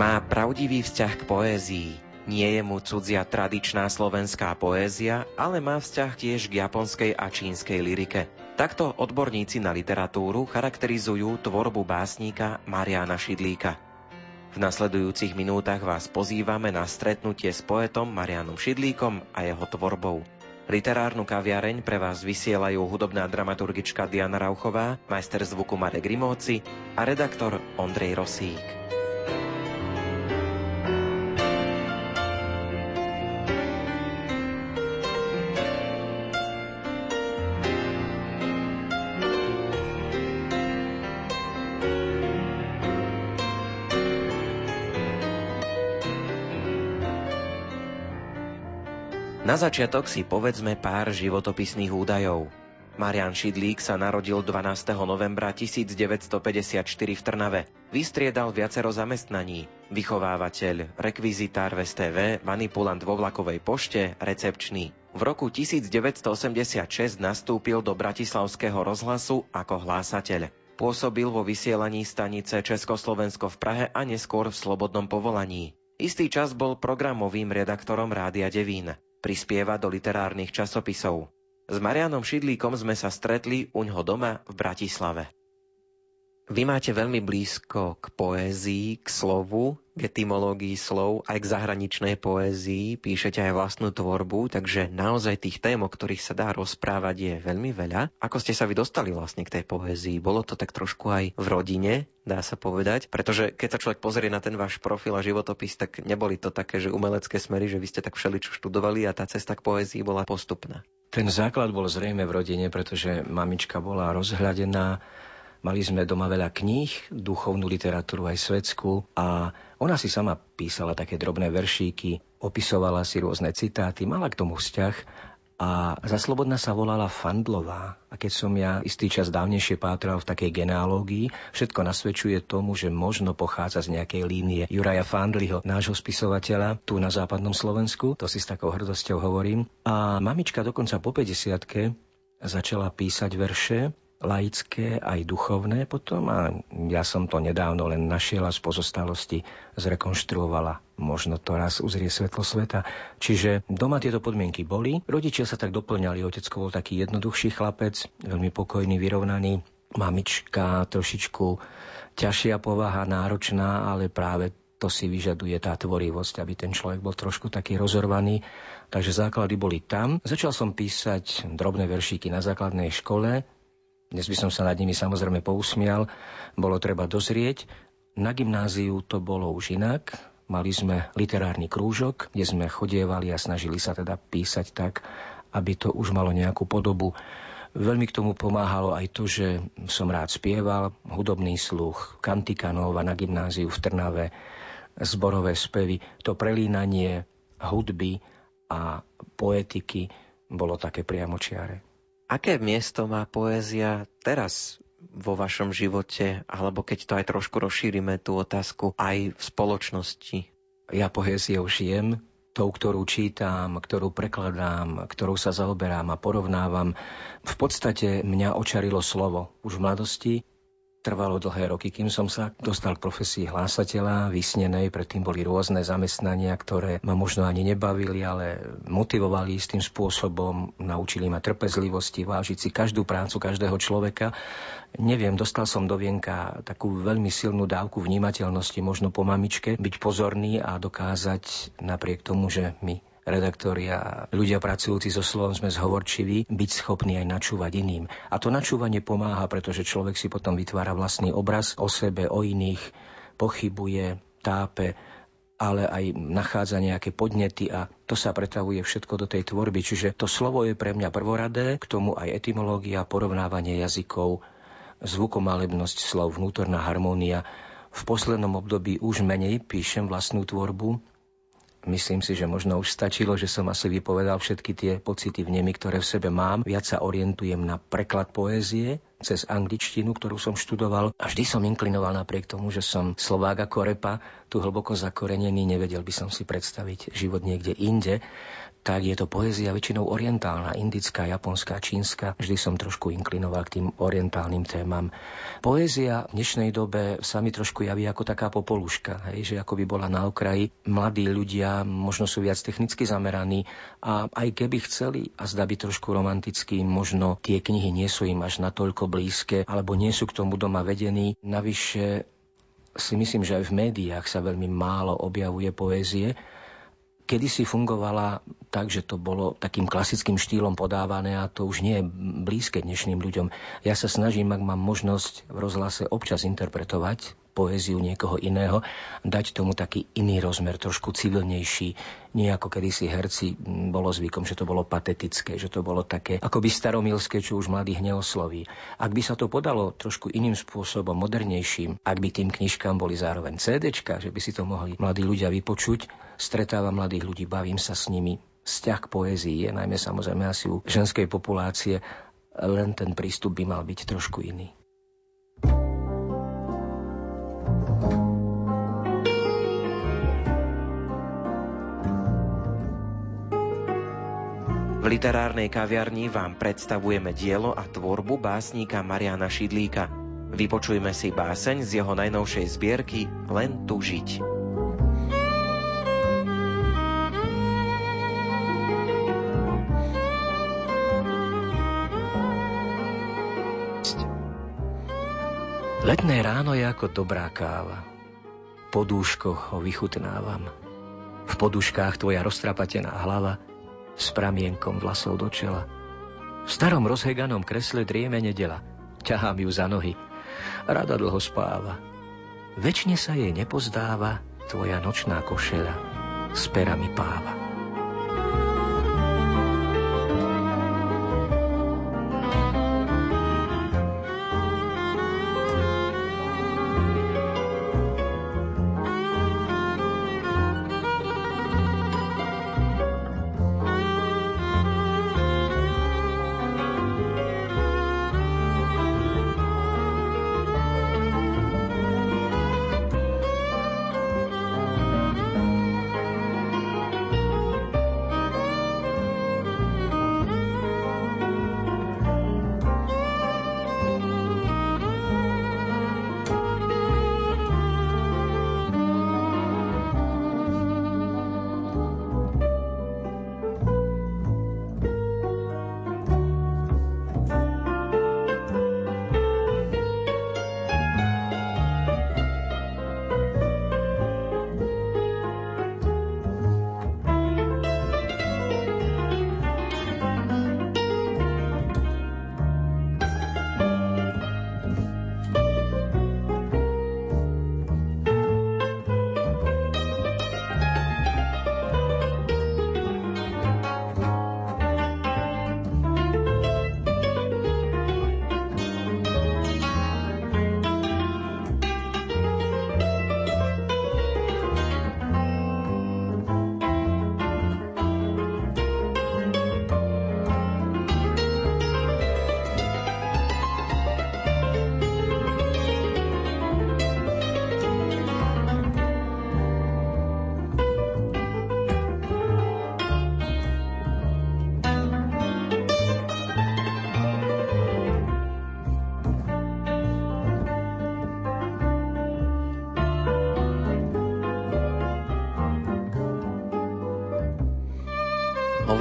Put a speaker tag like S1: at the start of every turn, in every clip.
S1: Má pravdivý vzťah k poézii. Nie je mu cudzia tradičná slovenská poézia, ale má vzťah tiež k japonskej a čínskej lyrike. Takto odborníci na literatúru charakterizujú tvorbu básnika Mariana Šidlíka. V nasledujúcich minútach vás pozývame na stretnutie s poetom Marianom Šidlíkom a jeho tvorbou. Literárnu kaviareň pre vás vysielajú hudobná dramaturgička Diana Rauchová, majster zvuku Marek Rimóci a redaktor Ondrej Rosík. Na začiatok si povedzme pár životopisných údajov. Marian Šidlík sa narodil 12. novembra 1954 v Trnave. Vystriedal viacero zamestnaní. Vychovávateľ, rekvizitár v STV, manipulant vo vlakovej pošte, recepčný. V roku 1986 nastúpil do Bratislavského rozhlasu ako hlásateľ. Pôsobil vo vysielaní stanice Československo v Prahe a neskôr v Slobodnom povolaní. Istý čas bol programovým redaktorom Rádia Devín prispieva do literárnych časopisov. S Marianom Šidlíkom sme sa stretli uňho doma v Bratislave. Vy máte veľmi blízko k poézii, k slovu, k etymológii slov, aj k zahraničnej poézii, píšete aj vlastnú tvorbu, takže naozaj tých tém, o ktorých sa dá rozprávať, je veľmi veľa. Ako ste sa vy dostali vlastne k tej poézii? Bolo to tak trošku aj v rodine, dá sa povedať? Pretože keď sa človek pozrie na ten váš profil a životopis, tak neboli to také, že umelecké smery, že vy ste tak všeličo študovali a tá cesta k poézii bola postupná.
S2: Ten základ bol zrejme v rodine, pretože mamička bola rozhľadená, Mali sme doma veľa kníh, duchovnú literatúru aj svetskú a ona si sama písala také drobné veršíky, opisovala si rôzne citáty, mala k tomu vzťah a za Slobodna sa volala Fandlová. A keď som ja istý čas dávnejšie pátral v takej genealógii, všetko nasvedčuje tomu, že možno pochádza z nejakej línie Juraja Fandliho, nášho spisovateľa, tu na západnom Slovensku. To si s takou hrdosťou hovorím. A mamička dokonca po 50 začala písať verše laické aj duchovné potom a ja som to nedávno len našiel a z pozostalosti zrekonštruovala. Možno to raz uzrie svetlo sveta. Čiže doma tieto podmienky boli. Rodičia sa tak doplňali. Otecko bol taký jednoduchší chlapec, veľmi pokojný, vyrovnaný. Mamička trošičku ťažšia povaha, náročná, ale práve to si vyžaduje tá tvorivosť, aby ten človek bol trošku taký rozorvaný. Takže základy boli tam. Začal som písať drobné veršíky na základnej škole, dnes by som sa nad nimi samozrejme pousmial. Bolo treba dozrieť. Na gymnáziu to bolo už inak. Mali sme literárny krúžok, kde sme chodievali a snažili sa teda písať tak, aby to už malo nejakú podobu. Veľmi k tomu pomáhalo aj to, že som rád spieval, hudobný sluch, kantika nova na gymnáziu v Trnave, zborové spevy. To prelínanie hudby a poetiky bolo také priamočiare.
S1: Aké miesto má poézia teraz vo vašom živote, alebo keď to aj trošku rozšírime tú otázku, aj v spoločnosti?
S2: Ja poéziou žijem, tou, ktorú čítam, ktorú prekladám, ktorou sa zaoberám a porovnávam. V podstate mňa očarilo slovo. Už v mladosti Trvalo dlhé roky, kým som sa dostal k profesii hlásateľa, vysnenej, predtým boli rôzne zamestnania, ktoré ma možno ani nebavili, ale motivovali istým spôsobom, naučili ma trpezlivosti, vážiť si každú prácu každého človeka. Neviem, dostal som do vienka takú veľmi silnú dávku vnímateľnosti, možno po mamičke, byť pozorný a dokázať napriek tomu, že mi redaktori a ľudia pracujúci so slovom sme zhovorčiví, byť schopní aj načúvať iným. A to načúvanie pomáha, pretože človek si potom vytvára vlastný obraz o sebe, o iných, pochybuje, tápe, ale aj nachádza nejaké podnety a to sa pretavuje všetko do tej tvorby. Čiže to slovo je pre mňa prvoradé, k tomu aj etymológia, porovnávanie jazykov, zvukomalebnosť slov, vnútorná harmónia. V poslednom období už menej píšem vlastnú tvorbu, Myslím si, že možno už stačilo, že som asi vypovedal všetky tie pocity vnemy, ktoré v sebe mám. Viac sa orientujem na preklad poézie, cez angličtinu, ktorú som študoval. A vždy som inklinoval napriek tomu, že som Slovák ako repa, tu hlboko zakorenený, nevedel by som si predstaviť život niekde inde tak je to poézia väčšinou orientálna, indická, japonská, čínska. Vždy som trošku inklinoval k tým orientálnym témam. Poézia v dnešnej dobe sa mi trošku javí ako taká popoluška, hej, že ako by bola na okraji. Mladí ľudia možno sú viac technicky zameraní a aj keby chceli a zdá by trošku romanticky, možno tie knihy nie sú im až natoľko blízke alebo nie sú k tomu doma vedení. Navyše si myslím, že aj v médiách sa veľmi málo objavuje poézie kedysi fungovala tak, že to bolo takým klasickým štýlom podávané a to už nie je blízke dnešným ľuďom. Ja sa snažím, ak mám možnosť v rozhlase občas interpretovať poéziu niekoho iného, dať tomu taký iný rozmer, trošku civilnejší, nie ako kedysi herci bolo zvykom, že to bolo patetické, že to bolo také akoby staromilské, čo už mladých neosloví. Ak by sa to podalo trošku iným spôsobom, modernejším, ak by tým knižkám boli zároveň CDčka, že by si to mohli mladí ľudia vypočuť, stretávam mladých ľudí, bavím sa s nimi, vzťah k poézii je najmä samozrejme asi u ženskej populácie, len ten prístup by mal byť trošku iný.
S1: V literárnej kaviarni vám predstavujeme dielo a tvorbu básnika Mariana Šidlíka. Vypočujme si báseň z jeho najnovšej zbierky Len tu žiť.
S2: Letné ráno je ako dobrá káva. Po dúškoch ho vychutnávam. V poduškách tvoja roztrapatená hlava – s pramienkom vlasov do čela. V starom rozheganom kresle drieme nedela. Ťahám ju za nohy. Rada dlho spáva. Večne sa jej nepozdáva tvoja nočná košeľa s perami páva.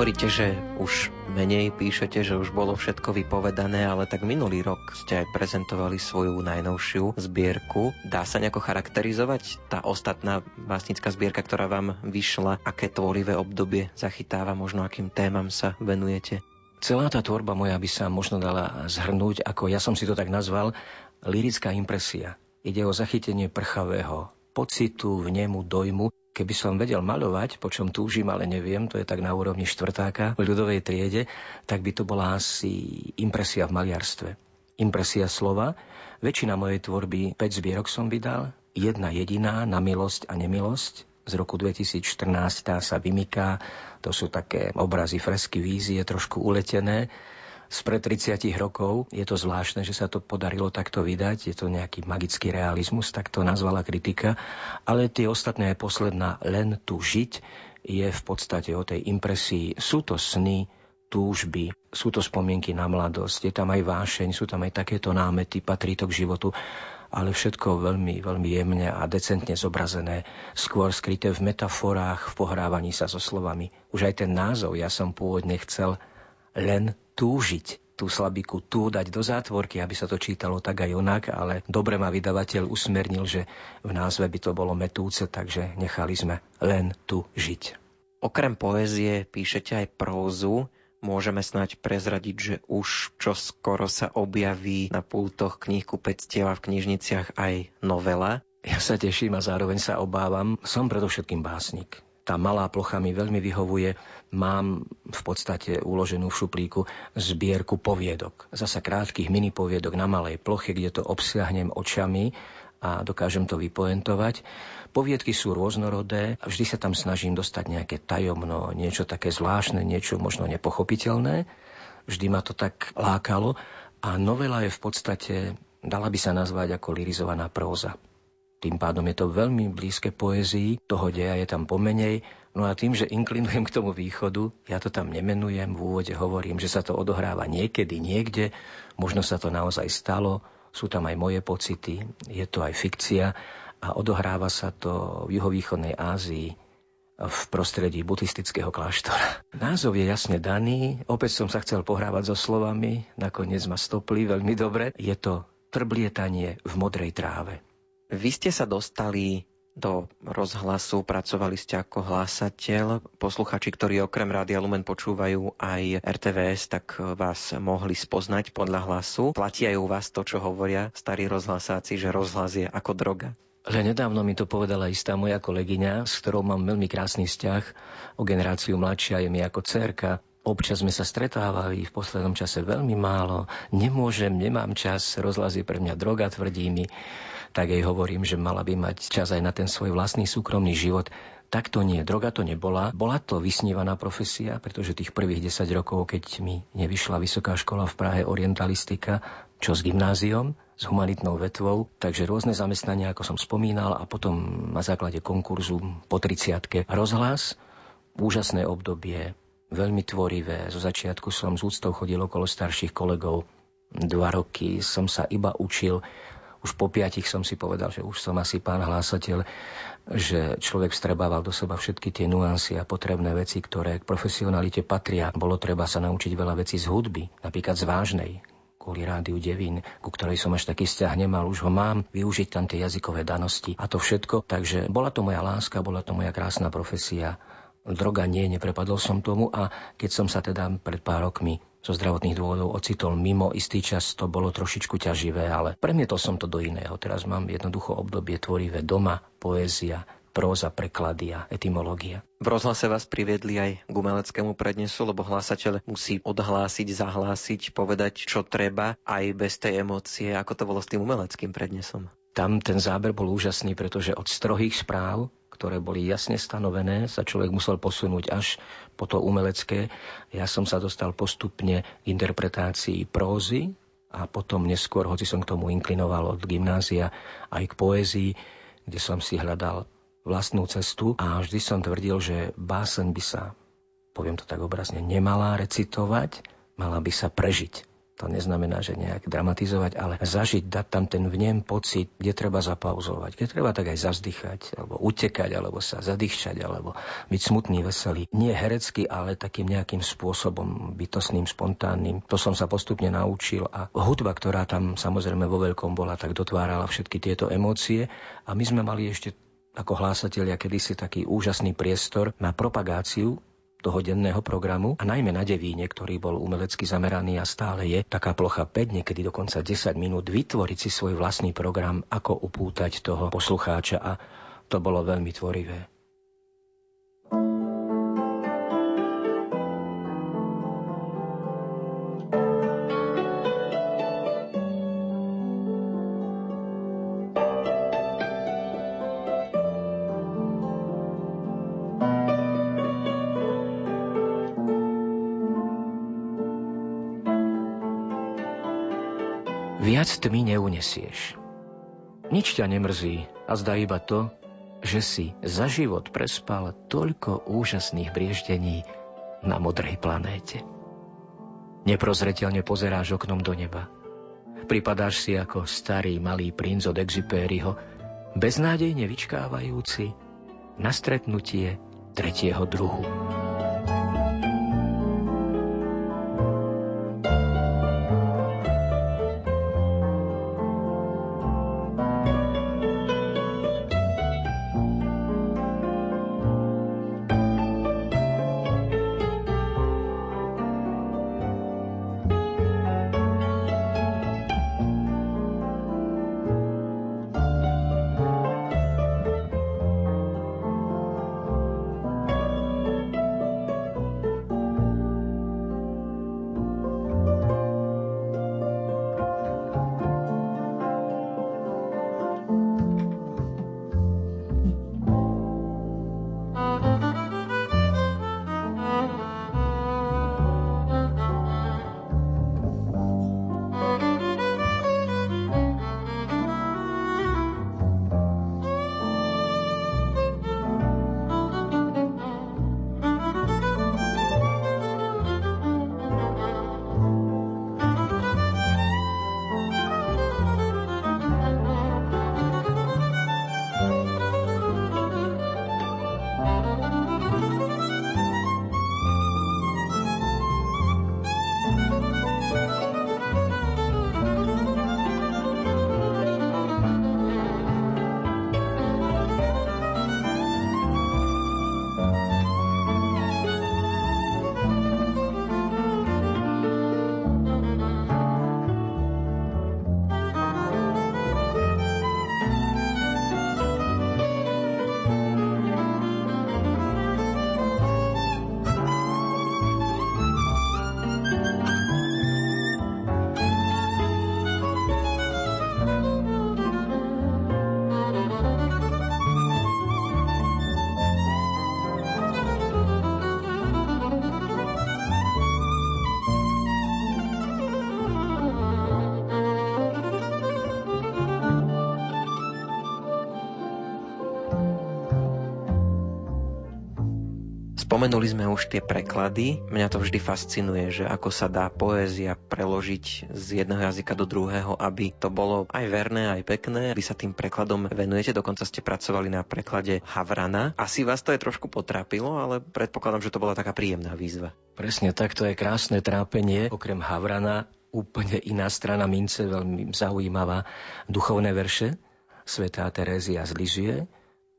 S1: Hovoríte, že už menej píšete, že už bolo všetko vypovedané, ale tak minulý rok ste aj prezentovali svoju najnovšiu zbierku. Dá sa nejako charakterizovať tá ostatná básnická zbierka, ktorá vám vyšla? Aké tvorivé obdobie zachytáva? Možno akým témam sa venujete?
S2: Celá tá tvorba moja by sa možno dala zhrnúť, ako ja som si to tak nazval, lirická impresia. Ide o zachytenie prchavého pocitu, vnemu, dojmu, Keby som vedel maľovať, po čom túžim, ale neviem, to je tak na úrovni štvrtáka v ľudovej triede, tak by to bola asi impresia v maliarstve. Impresia slova. Väčšina mojej tvorby 5 zbierok som vydal, jedna jediná na milosť a nemilosť. Z roku 2014 tá sa vymyká, to sú také obrazy, fresky, vízie, trošku uletené. Spred 30 rokov. Je to zvláštne, že sa to podarilo takto vydať. Je to nejaký magický realizmus, tak to nazvala kritika. Ale tie ostatné, posledná Len tu žiť, je v podstate o tej impresii. Sú to sny, túžby, sú to spomienky na mladosť, je tam aj vášeň, sú tam aj takéto námety, patrí to k životu ale všetko veľmi, veľmi jemne a decentne zobrazené, skôr skryté v metaforách, v pohrávaní sa so slovami. Už aj ten názov ja som pôvodne chcel len túžiť tú slabiku tú dať do zátvorky, aby sa to čítalo tak aj onak, ale dobre ma vydavateľ usmernil, že v názve by to bolo metúce, takže nechali sme len tu žiť.
S1: Okrem poézie píšete aj prózu. Môžeme snať prezradiť, že už čo skoro sa objaví na pultoch knihkupectiev a v knižniciach aj novela.
S2: Ja sa teším a zároveň sa obávam. Som predovšetkým básnik. Tá malá plocha mi veľmi vyhovuje. Mám v podstate uloženú v šuplíku zbierku poviedok. Zasa krátkých mini poviedok na malej ploche, kde to obsiahnem očami a dokážem to vypoentovať. Poviedky sú rôznorodé a vždy sa tam snažím dostať nejaké tajomno, niečo také zvláštne, niečo možno nepochopiteľné. Vždy ma to tak lákalo a novela je v podstate, dala by sa nazvať ako lirizovaná próza. Tým pádom je to veľmi blízke poézii, toho deja je tam pomenej, no a tým, že inklinujem k tomu východu, ja to tam nemenujem, v úvode hovorím, že sa to odohráva niekedy, niekde, možno sa to naozaj stalo, sú tam aj moje pocity, je to aj fikcia. A odohráva sa to v juhovýchodnej Ázii v prostredí buddhistického kláštora. Názov je jasne daný, opäť som sa chcel pohrávať so slovami, nakoniec ma stopli veľmi dobre. Je to trblietanie v modrej tráve.
S1: Vy ste sa dostali do rozhlasu, pracovali ste ako hlásateľ. Posluchači, ktorí okrem Rádia Lumen počúvajú aj RTVS, tak vás mohli spoznať podľa hlasu. Platí aj u vás to, čo hovoria starí rozhlasáci, že rozhlas je ako droga?
S2: Že nedávno mi to povedala istá moja kolegyňa, s ktorou mám veľmi krásny vzťah, o generáciu mladšia je mi ako cerka. Občas sme sa stretávali v poslednom čase veľmi málo. Nemôžem, nemám čas, rozhlas je pre mňa droga, tvrdí mi tak jej hovorím, že mala by mať čas aj na ten svoj vlastný súkromný život. Tak to nie, droga to nebola. Bola to vysnívaná profesia, pretože tých prvých 10 rokov, keď mi nevyšla vysoká škola v Prahe orientalistika, čo s gymnáziom, s humanitnou vetvou, takže rôzne zamestnania, ako som spomínal, a potom na základe konkurzu po 30 rozhlas, úžasné obdobie, veľmi tvorivé. Zo začiatku som z úctou chodil okolo starších kolegov, dva roky som sa iba učil už po piatich som si povedal, že už som asi pán hlásateľ, že človek vstrebával do seba všetky tie nuancy a potrebné veci, ktoré k profesionalite patria. Bolo treba sa naučiť veľa vecí z hudby, napríklad z vážnej, kvôli rádiu Devín, ku ktorej som až taký vzťah nemal, už ho mám, využiť tam tie jazykové danosti a to všetko. Takže bola to moja láska, bola to moja krásna profesia. Droga nie, neprepadol som tomu a keď som sa teda pred pár rokmi zo zdravotných dôvodov ocitol mimo istý čas, to bolo trošičku ťaživé, ale premietol som to do iného. Teraz mám jednoducho obdobie tvorivé doma, poézia, próza, preklady a etymológia.
S1: V rozhlase vás priviedli aj k umeleckému prednesu, lebo hlasateľ musí odhlásiť, zahlásiť, povedať, čo treba, aj bez tej emócie, ako to bolo s tým umeleckým prednesom.
S2: Tam ten záber bol úžasný, pretože od strohých správ ktoré boli jasne stanovené, sa človek musel posunúť až po to umelecké. Ja som sa dostal postupne k interpretácii prózy a potom neskôr, hoci som k tomu inklinoval od gymnázia, aj k poézii, kde som si hľadal vlastnú cestu a vždy som tvrdil, že básen by sa, poviem to tak obrazne, nemala recitovať, mala by sa prežiť. To neznamená, že nejak dramatizovať, ale zažiť, dať tam ten vnem pocit, kde treba zapauzovať, kde treba tak aj zazdychať, alebo utekať, alebo sa zadýchčať, alebo byť smutný, veselý. Nie herecky, ale takým nejakým spôsobom bytostným, spontánnym. To som sa postupne naučil a hudba, ktorá tam samozrejme vo veľkom bola, tak dotvárala všetky tieto emócie a my sme mali ešte ako hlásatelia kedysi taký úžasný priestor na propagáciu toho denného programu a najmä na Devíne, ktorý bol umelecky zameraný a stále je taká plocha 5, niekedy dokonca 10 minút vytvoriť si svoj vlastný program, ako upútať toho poslucháča a to bolo veľmi tvorivé. Tmy neunesieš. Nič ťa nemrzí a zdá iba to, že si za život prespal toľko úžasných brieždení na modrej planéte. Neprozreteľne pozeráš oknom do neba. Pripadáš si ako starý malý princ od Exupéryho, beznádejne vyčkávajúci na stretnutie tretieho druhu.
S1: Spomenuli sme už tie preklady. Mňa to vždy fascinuje, že ako sa dá poézia preložiť z jedného jazyka do druhého, aby to bolo aj verné, aj pekné. Vy sa tým prekladom venujete, dokonca ste pracovali na preklade Havrana. Asi vás to je trošku potrápilo, ale predpokladám, že to bola taká príjemná výzva.
S2: Presne tak, to je krásne trápenie. Okrem Havrana úplne iná strana mince, veľmi zaujímavá. Duchovné verše, Svetá Terézia z Lizie.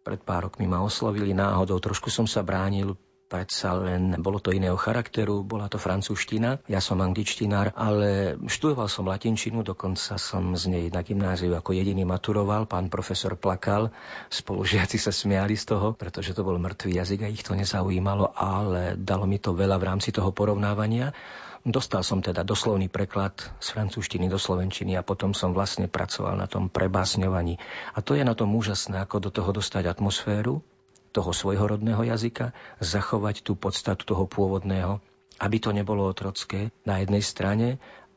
S2: Pred pár rokmi ma oslovili náhodou, trošku som sa bránil, predsa len bolo to iného charakteru, bola to francúzština, ja som angličtinár, ale študoval som latinčinu, dokonca som z nej na gymnáziu ako jediný maturoval, pán profesor plakal, spolužiaci sa smiali z toho, pretože to bol mŕtvý jazyk a ich to nezaujímalo, ale dalo mi to veľa v rámci toho porovnávania. Dostal som teda doslovný preklad z francúzštiny do slovenčiny a potom som vlastne pracoval na tom prebásňovaní. A to je na tom úžasné, ako do toho dostať atmosféru, toho svojho rodného jazyka, zachovať tú podstatu toho pôvodného, aby to nebolo otrocké na jednej strane,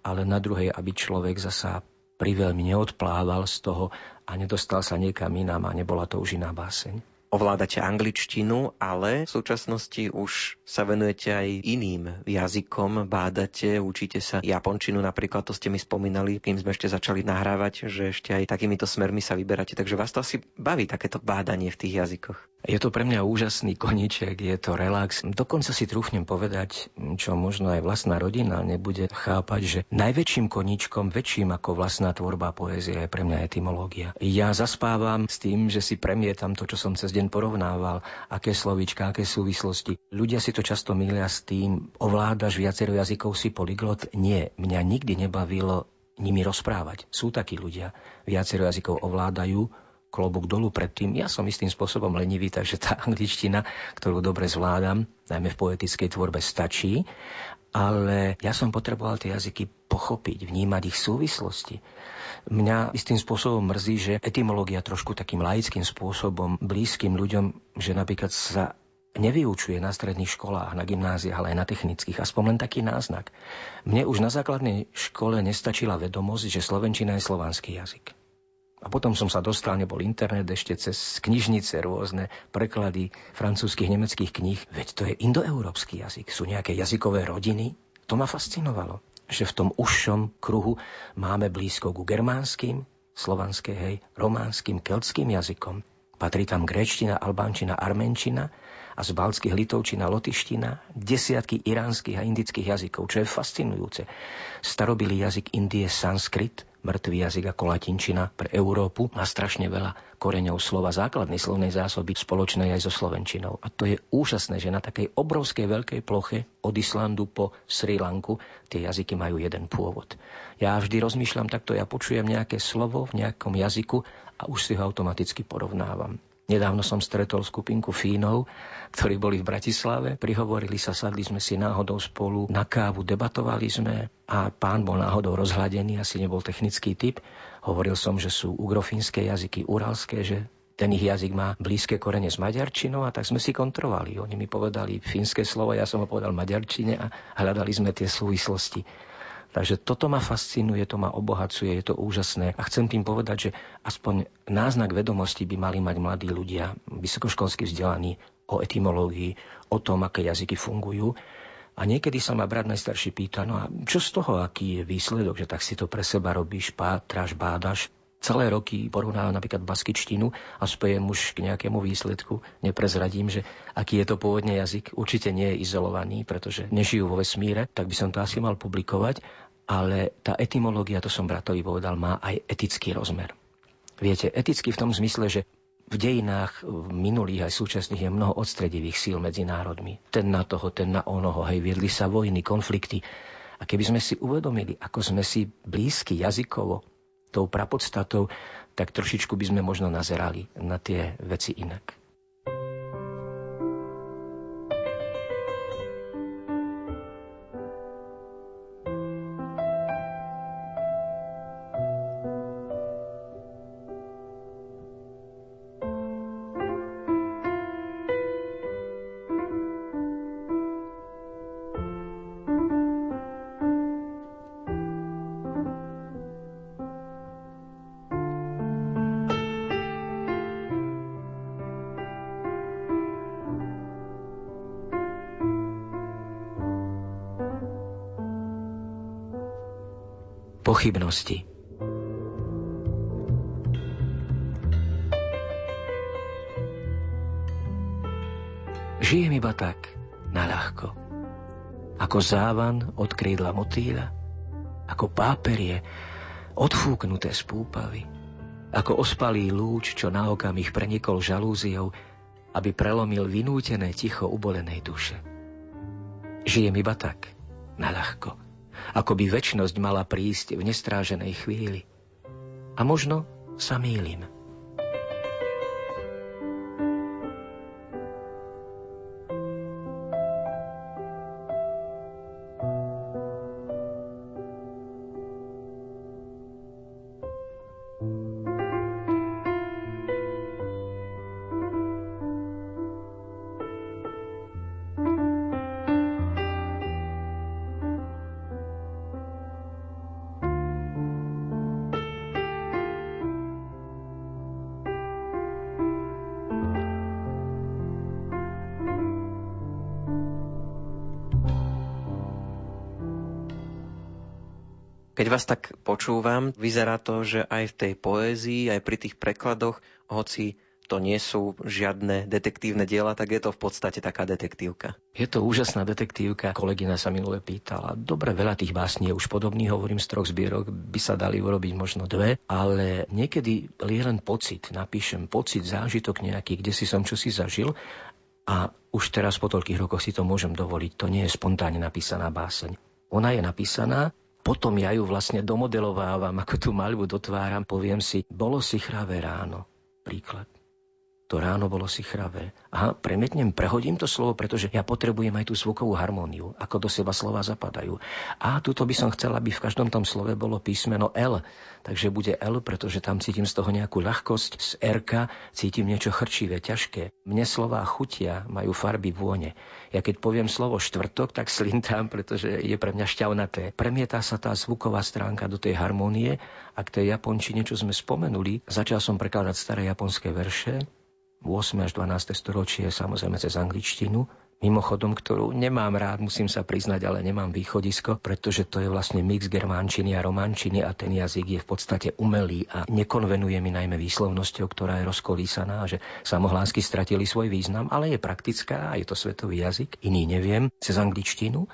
S2: ale na druhej, aby človek zasa priveľmi neodplával z toho a nedostal sa niekam inám a nebola to už iná báseň
S1: ovládate angličtinu, ale v súčasnosti už sa venujete aj iným jazykom, bádate, učíte sa japončinu, napríklad to ste mi spomínali, kým sme ešte začali nahrávať, že ešte aj takýmito smermi sa vyberáte, takže vás to asi baví takéto bádanie v tých jazykoch.
S2: Je to pre mňa úžasný koniček, je to relax. Dokonca si trúfnem povedať, čo možno aj vlastná rodina nebude chápať, že najväčším koničkom, väčším ako vlastná tvorba poézie je pre mňa etymológia. Ja zaspávam s tým, že si premietam to, čo som cez deň porovnával, aké slovíčka, aké súvislosti. Ľudia si to často milia s tým, ovládaš viacero jazykov, si polyglot. Nie, mňa nikdy nebavilo nimi rozprávať. Sú takí ľudia, viacero jazykov ovládajú, klobúk dolu pred tým. Ja som istým spôsobom lenivý, takže tá angličtina, ktorú dobre zvládam, najmä v poetickej tvorbe stačí, ale ja som potreboval tie jazyky pochopiť, vnímať ich súvislosti. Mňa istým spôsobom mrzí, že etymológia trošku takým laickým spôsobom, blízkym ľuďom, že napríklad sa nevyučuje na stredných školách, na gymnáziách, ale aj na technických. Aspoň len taký náznak. Mne už na základnej škole nestačila vedomosť, že slovenčina je slovanský jazyk. A potom som sa dostal, nebol internet ešte cez knižnice rôzne, preklady francúzskych, nemeckých kníh. Veď to je indoeurópsky jazyk. Sú nejaké jazykové rodiny. To ma fascinovalo, že v tom užšom kruhu máme blízko ku germánskym, slovanské, hej, románskym, keltským jazykom. Patrí tam gréčtina, albánčina, armenčina a z balckých litovčina, lotiština, desiatky iránskych a indických jazykov, čo je fascinujúce. Starobilý jazyk Indie sanskrit, mŕtvý jazyk ako latinčina pre Európu má strašne veľa koreňov slova základnej slovnej zásoby spoločnej aj so slovenčinou. A to je úžasné, že na takej obrovskej veľkej ploche od Islandu po Sri Lanku tie jazyky majú jeden pôvod. Ja vždy rozmýšľam takto, ja počujem nejaké slovo v nejakom jazyku a už si ho automaticky porovnávam. Nedávno som stretol skupinku Fínov, ktorí boli v Bratislave, prihovorili sa, sadli sme si náhodou spolu na kávu, debatovali sme a pán bol náhodou rozhľadený, asi nebol technický typ. Hovoril som, že sú ugrofínske jazyky, uralské, že ten ich jazyk má blízke korene s maďarčinou a tak sme si kontrolovali. Oni mi povedali fínske slovo, ja som ho povedal maďarčine a hľadali sme tie súvislosti. Takže toto ma fascinuje, to ma obohacuje, je to úžasné. A chcem tým povedať, že aspoň náznak vedomosti by mali mať mladí ľudia, vysokoškolsky vzdelaní, o etymológii, o tom, aké jazyky fungujú. A niekedy sa ma brat najstarší pýta, no a čo z toho, aký je výsledok, že tak si to pre seba robíš, pátraš, bádaš. Celé roky porovnávam napríklad baskičtinu a spejem už k nejakému výsledku. Neprezradím, že aký je to pôvodne jazyk. Určite nie je izolovaný, pretože nežijú vo vesmíre, tak by som to asi mal publikovať ale tá etymológia, to som bratovi povedal, má aj etický rozmer. Viete, etický v tom zmysle, že v dejinách minulých aj súčasných je mnoho odstredivých síl medzi národmi. Ten na toho, ten na onoho, hej, viedli sa vojny, konflikty. A keby sme si uvedomili, ako sme si blízky jazykovo, tou prapodstatou, tak trošičku by sme možno nazerali na tie veci inak. Pochybnosti. Žijem iba tak, naľahko. Ako závan od krídla motýľa, ako páperie odfúknuté z púpavy, ako ospalý lúč, čo na okamih prenikol žalúziou, aby prelomil vynútené ticho ubolenej duše. Žijem iba tak, naľahko ako by väčnosť mala prísť v nestráženej chvíli. A možno sa mýlim.
S1: Vás tak počúvam, vyzerá to, že aj v tej poézii, aj pri tých prekladoch, hoci to nie sú žiadne detektívne diela, tak je to v podstate taká detektívka.
S2: Je to úžasná detektívka. Kolegina sa minule pýtala. Dobre, veľa tých básní je už podobných, hovorím z troch zbierok, by sa dali urobiť možno dve, ale niekedy je len pocit. Napíšem pocit, zážitok nejaký, kde si som čosi zažil a už teraz po toľkých rokoch si to môžem dovoliť. To nie je spontánne napísaná báseň. Ona je napísaná potom ja ju vlastne domodelovávam, ako tú maľbu dotváram, poviem si, bolo si chravé ráno. Príklad. To ráno bolo si chravé. Aha, premietnem, prehodím to slovo, pretože ja potrebujem aj tú zvukovú harmóniu, ako do seba slova zapadajú. A tuto by som chcel, aby v každom tom slove bolo písmeno L. Takže bude L, pretože tam cítim z toho nejakú ľahkosť. Z R cítim niečo chrčivé, ťažké. Mne slova chutia, majú farby vône. Ja keď poviem slovo štvrtok, tak slintám, pretože je pre mňa šťavnaté. Premieta sa tá zvuková stránka do tej harmónie a k tej japončine, čo sme spomenuli, začal som prekladať staré japonské verše, 8. až 12. storočie, samozrejme cez angličtinu, mimochodom, ktorú nemám rád, musím sa priznať, ale nemám východisko, pretože to je vlastne mix germánčiny a románčiny a ten jazyk je v podstate umelý a nekonvenuje mi najmä výslovnosťou, ktorá je rozkolísaná, že samohlásky stratili svoj význam, ale je praktická a je to svetový jazyk, iný neviem, cez angličtinu.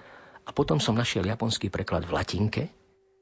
S2: A potom som našiel japonský preklad v latinke,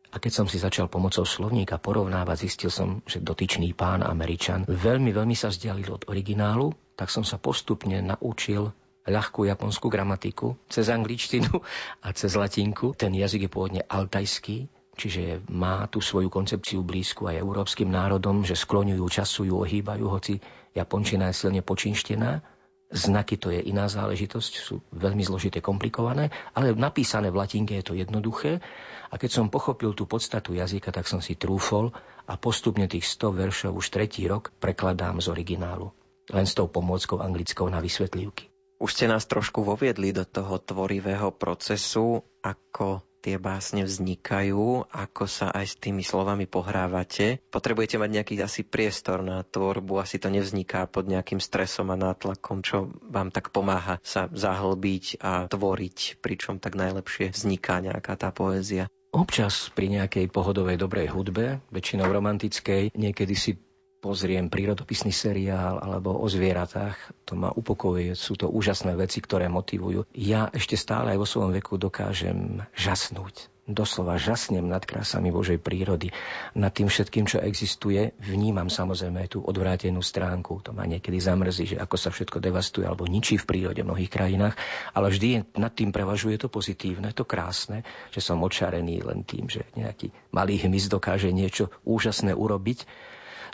S2: a keď som si začal pomocou slovníka porovnávať, zistil som, že dotyčný pán Američan veľmi, veľmi sa vzdialil od originálu, tak som sa postupne naučil ľahkú japonskú gramatiku cez angličtinu a cez latinku. Ten jazyk je pôvodne altajský, čiže má tú svoju koncepciu blízku aj európskym národom, že skloňujú, časujú, ohýbajú, hoci japončina je silne počínštená Znaky to je iná záležitosť, sú veľmi zložité, komplikované, ale napísané v latinke je to jednoduché. A keď som pochopil tú podstatu jazyka, tak som si trúfol a postupne tých 100 veršov už tretí rok prekladám z originálu. Len s tou pomôckou anglickou na vysvetlivky.
S1: Už ste nás trošku voviedli do toho tvorivého procesu, ako tie básne vznikajú, ako sa aj s tými slovami pohrávate. Potrebujete mať nejaký asi priestor na tvorbu, asi to nevzniká pod nejakým stresom a nátlakom, čo vám tak pomáha sa zahlbiť a tvoriť, pričom tak najlepšie vzniká nejaká tá poézia.
S2: Občas pri nejakej pohodovej dobrej hudbe, väčšinou romantickej, niekedy si pozriem prírodopisný seriál alebo o zvieratách, to ma upokojuje. Sú to úžasné veci, ktoré motivujú. Ja ešte stále aj vo svojom veku dokážem žasnúť. Doslova žasnem nad krásami Božej prírody, nad tým všetkým, čo existuje. Vnímam samozrejme tú odvrátenú stránku. To ma niekedy zamrzí, že ako sa všetko devastuje alebo ničí v prírode v mnohých krajinách, ale vždy nad tým prevažuje to pozitívne, to krásne, že som očarený len tým, že nejaký malý hmyz dokáže niečo úžasné urobiť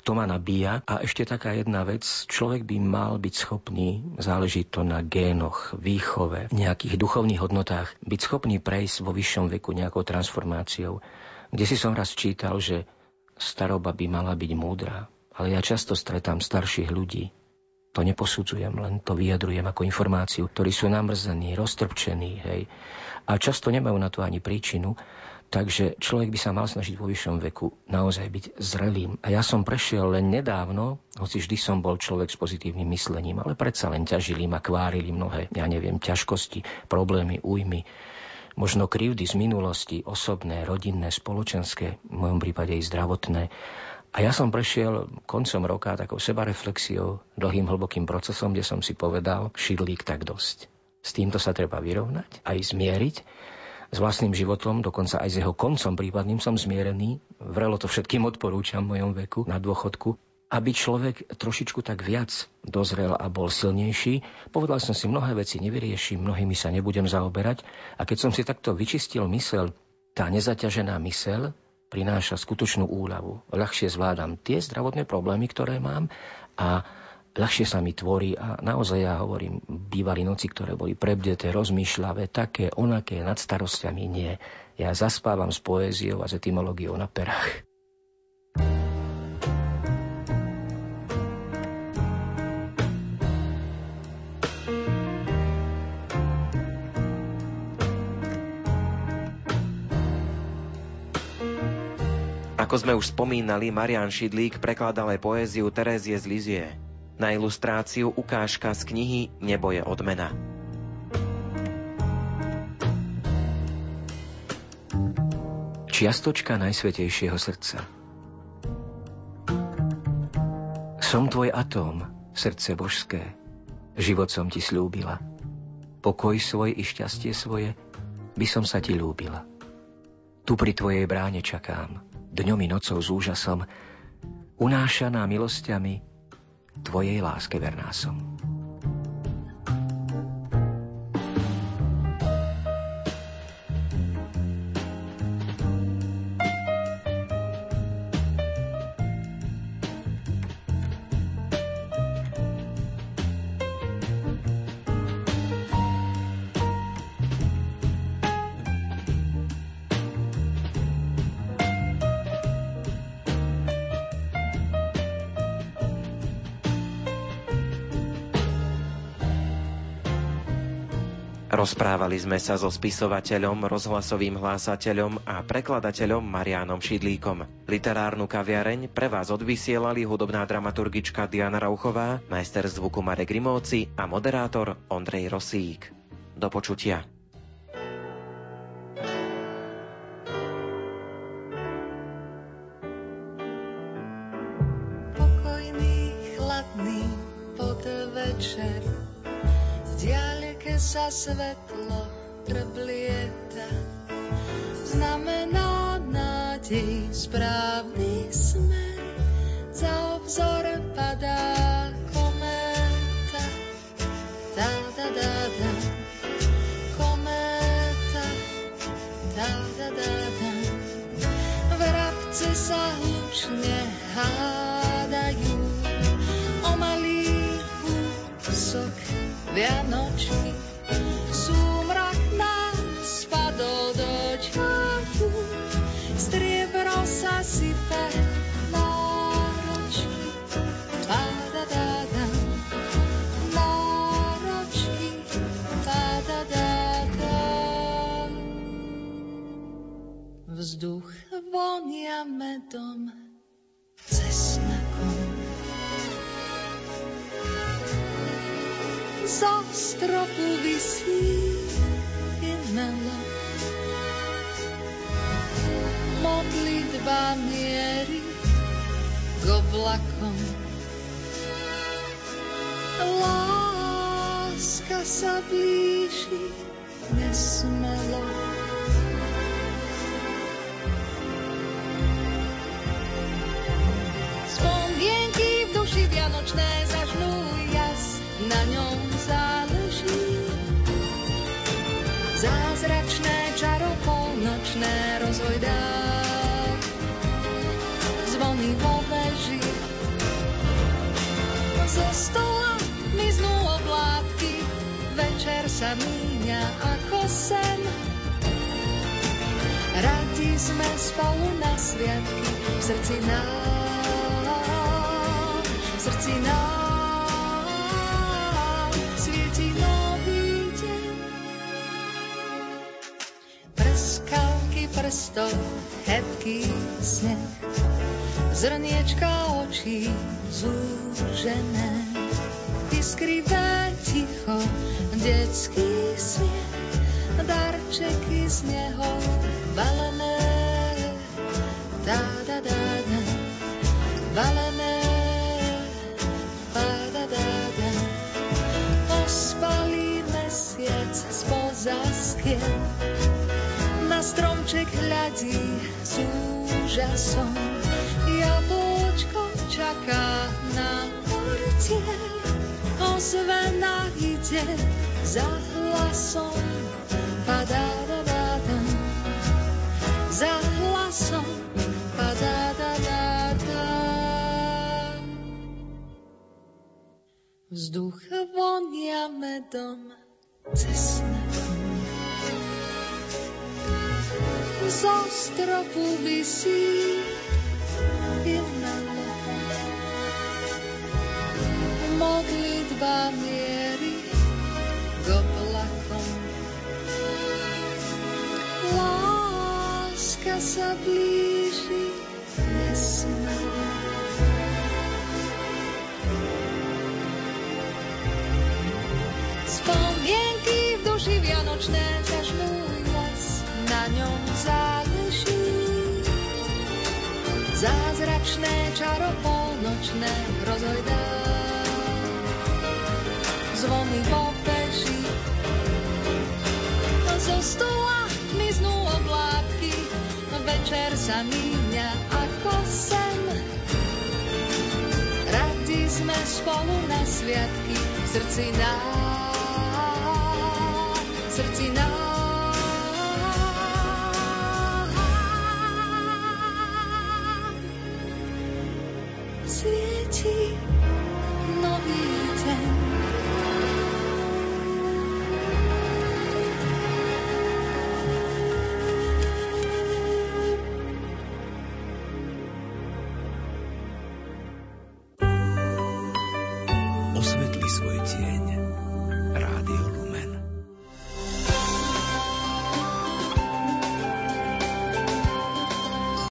S2: to ma nabíja. A ešte taká jedna vec, človek by mal byť schopný, záleží to na génoch, výchove, nejakých duchovných hodnotách, byť schopný prejsť vo vyššom veku nejakou transformáciou. Kde si som raz čítal, že staroba by mala byť múdra, ale ja často stretám starších ľudí, to neposudzujem, len to vyjadrujem ako informáciu, ktorí sú namrzení, roztrpčení, hej. A často nemajú na to ani príčinu, Takže človek by sa mal snažiť vo vyššom veku naozaj byť zrelým. A ja som prešiel len nedávno, hoci vždy som bol človek s pozitívnym myslením, ale predsa len ťažili ma, kvárili mnohé, ja neviem, ťažkosti, problémy, újmy, možno krivdy z minulosti, osobné, rodinné, spoločenské, v mojom prípade i zdravotné. A ja som prešiel koncom roka takou sebareflexiou, dlhým hlbokým procesom, kde som si povedal, šidlík tak dosť. S týmto sa treba vyrovnať, aj zmieriť s vlastným životom, dokonca aj s jeho koncom prípadným som zmierený. Vrelo to všetkým odporúčam v mojom veku na dôchodku aby človek trošičku tak viac dozrel a bol silnejší. Povedal som si, mnohé veci nevyrieším, mnohými sa nebudem zaoberať. A keď som si takto vyčistil mysel, tá nezaťažená mysel prináša skutočnú úľavu. Ľahšie zvládam tie zdravotné problémy, ktoré mám a ľahšie sa mi tvorí a naozaj ja hovorím, bývali noci, ktoré boli prebdeté, rozmýšľavé, také, onaké, nad starostiami, nie. Ja zaspávam s poéziou a s etymológiou na perách.
S1: Ako sme už spomínali, Marian Šidlík prekladal aj poéziu Terézie z Lizie. Na ilustráciu ukážka z knihy Nebo je odmena.
S2: Čiastočka najsvetejšieho srdca Som tvoj atóm, srdce božské, život som ti slúbila. Pokoj svoj i šťastie svoje by som sa ti ľúbila. Tu pri tvojej bráne čakám, dňom i nocou s úžasom, unášaná milosťami, Tvojej láske verná som.
S1: Rozprávali sme sa so spisovateľom, rozhlasovým hlásateľom a prekladateľom Marianom Šidlíkom. Literárnu kaviareň pre vás odvysielali hudobná dramaturgička Diana Rauchová, majster zvuku Marek Rimóci a moderátor Ondrej Rosík. Do počutia.
S3: Sa svetlo preplieta. Znamená nádej správny smer, za obzor padá kométa. Da, da, da, da. Kométa. Da, da, da, da. Vrabce sa hlučne hádajú o malý kúsok Vianočný Vzduch vonia medom, cesnakom. Zo stropu vysí jednalo. Modlitba mierí k oblakom. Láska sa blíži nesmelo. Vianočné zažnú jas, na ňom záleží. Zázračné čaro polnočné rozhojdá. Zvony vo veži. Zo stola miznú oblátky, večer sa míňa ako sen. Radi sme spolu na sviatky, v srdci nám, srdci nám svieti nový deň. Prskavky prstov, hebký sneh, zrniečka očí zúžené, iskrivé ticho, detský smiech, darčeky z neho skien, na stromček hľadí s úžasom. Jablčko čaká na portier, ozvena ide za hlasom. Padá da da da, za hlasom. Padá da da da. Vzduch vonia medom cesnakom. Zo stropu visí jedna Modlitba mierí k oblakom. Láska sa blíži nesmelo. Zázračné čaro polnočné rozhojdá. Zvony vo peši, zo stola miznú oblátky, večer sa míňa ako sen. Radi sme spolu na sviatky, srdci nám, srdci nám.